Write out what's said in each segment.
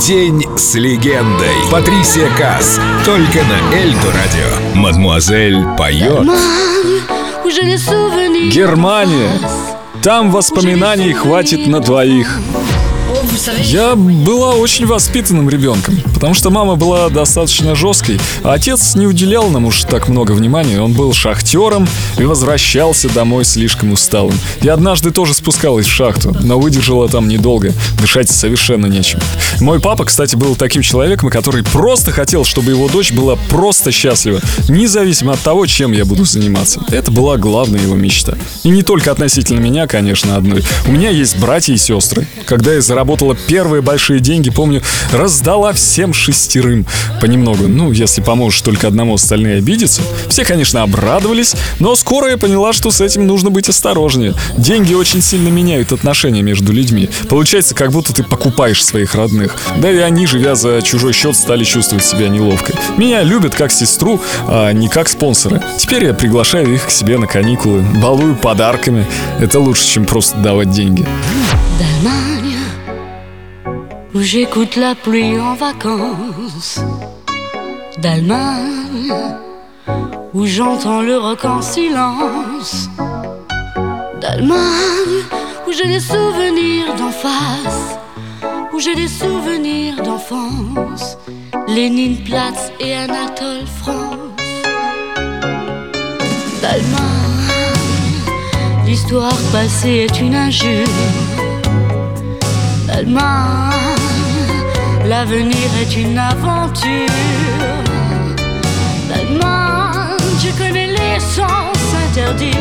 День с легендой. Патрисия Касс. Только на Эльдо радио. Мадмуазель поет. Германия. Там воспоминаний хватит на двоих. Я была очень воспитанным ребенком, потому что мама была достаточно жесткой, а отец не уделял нам уж так много внимания. Он был шахтером и возвращался домой слишком усталым. Я однажды тоже спускалась в шахту, но выдержала там недолго, дышать совершенно нечем. Мой папа, кстати, был таким человеком, который просто хотел, чтобы его дочь была просто счастлива, независимо от того, чем я буду заниматься. Это была главная его мечта. И не только относительно меня, конечно, одной. У меня есть братья и сестры. Когда я заработала заработала первые большие деньги, помню, раздала всем шестерым понемногу. Ну, если поможешь только одному, остальные обидятся. Все, конечно, обрадовались, но скоро я поняла, что с этим нужно быть осторожнее. Деньги очень сильно меняют отношения между людьми. Получается, как будто ты покупаешь своих родных. Да и они, живя за чужой счет, стали чувствовать себя неловко. Меня любят как сестру, а не как спонсора. Теперь я приглашаю их к себе на каникулы, балую подарками. Это лучше, чем просто давать деньги. Où j'écoute la pluie en vacances. d'Allemagne, où j'entends le rock en silence. d'Allemagne, où j'ai des souvenirs d'en face, où j'ai des souvenirs d'enfance, Lénine Platz et Anatole France. d'Allemagne, l'histoire passée est une injure L'avenir est une aventure. L'Allemagne, je connais les sens interdits.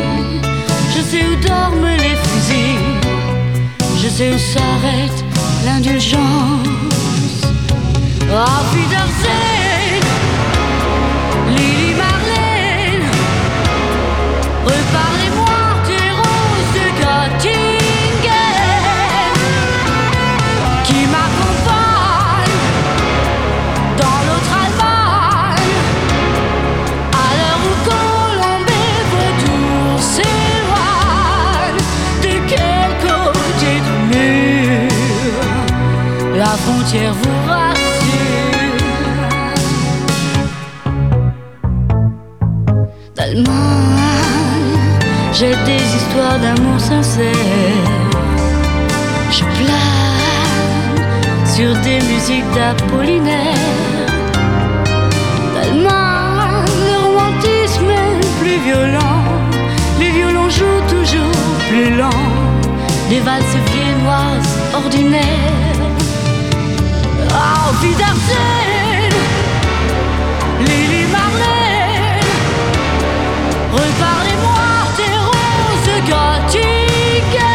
Je sais où dorment les fusils. Je sais où s'arrête l'indulgence. La frontière vous rassure. D'Allemagne, j'ai des histoires d'amour sincère. Je plane sur des musiques d'Apollinaire. D'Allemagne, le romantisme est plus violent. Les violons jouent toujours plus lent. Des valses viennoises ordinaires Wiedersehen, Lily Marlène. Reparlez-moi des roses gothiques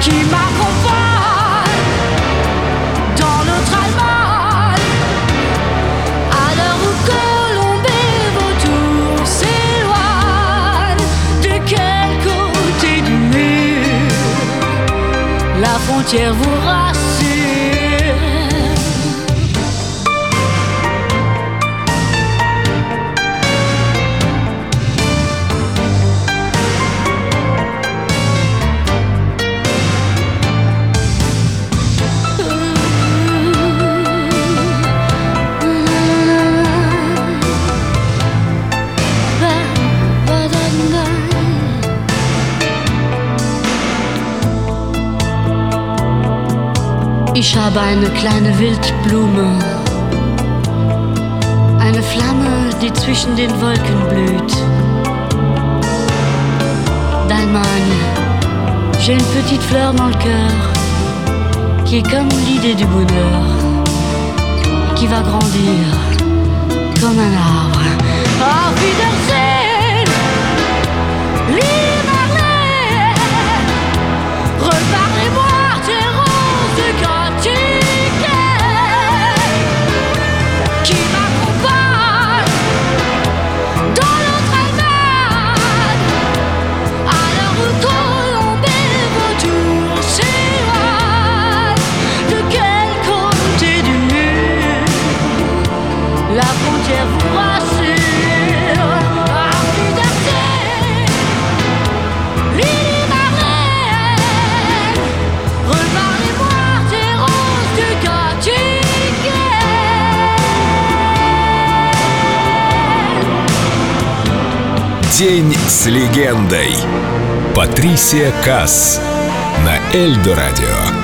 qui m'accompagnent dans notre Allemagne. À l'heure où Colombe et Vautour s'éloignent, de quel côté du mur la frontière vous rassure? Ich habe eine kleine Wildblume, eine Flamme, die zwischen den Wolken blüht. D'Allemagne, j'ai une petite fleur dans le cœur, qui est comme l'idée du bonheur, qui va grandir comme un arbre. Wiedersehen, la frontière vous rassure. Armée d'Arsène, Lily Marlène, reparlez-moi des roses du quartier. День с легендой. Патрисия Касс на Эльдо Радио.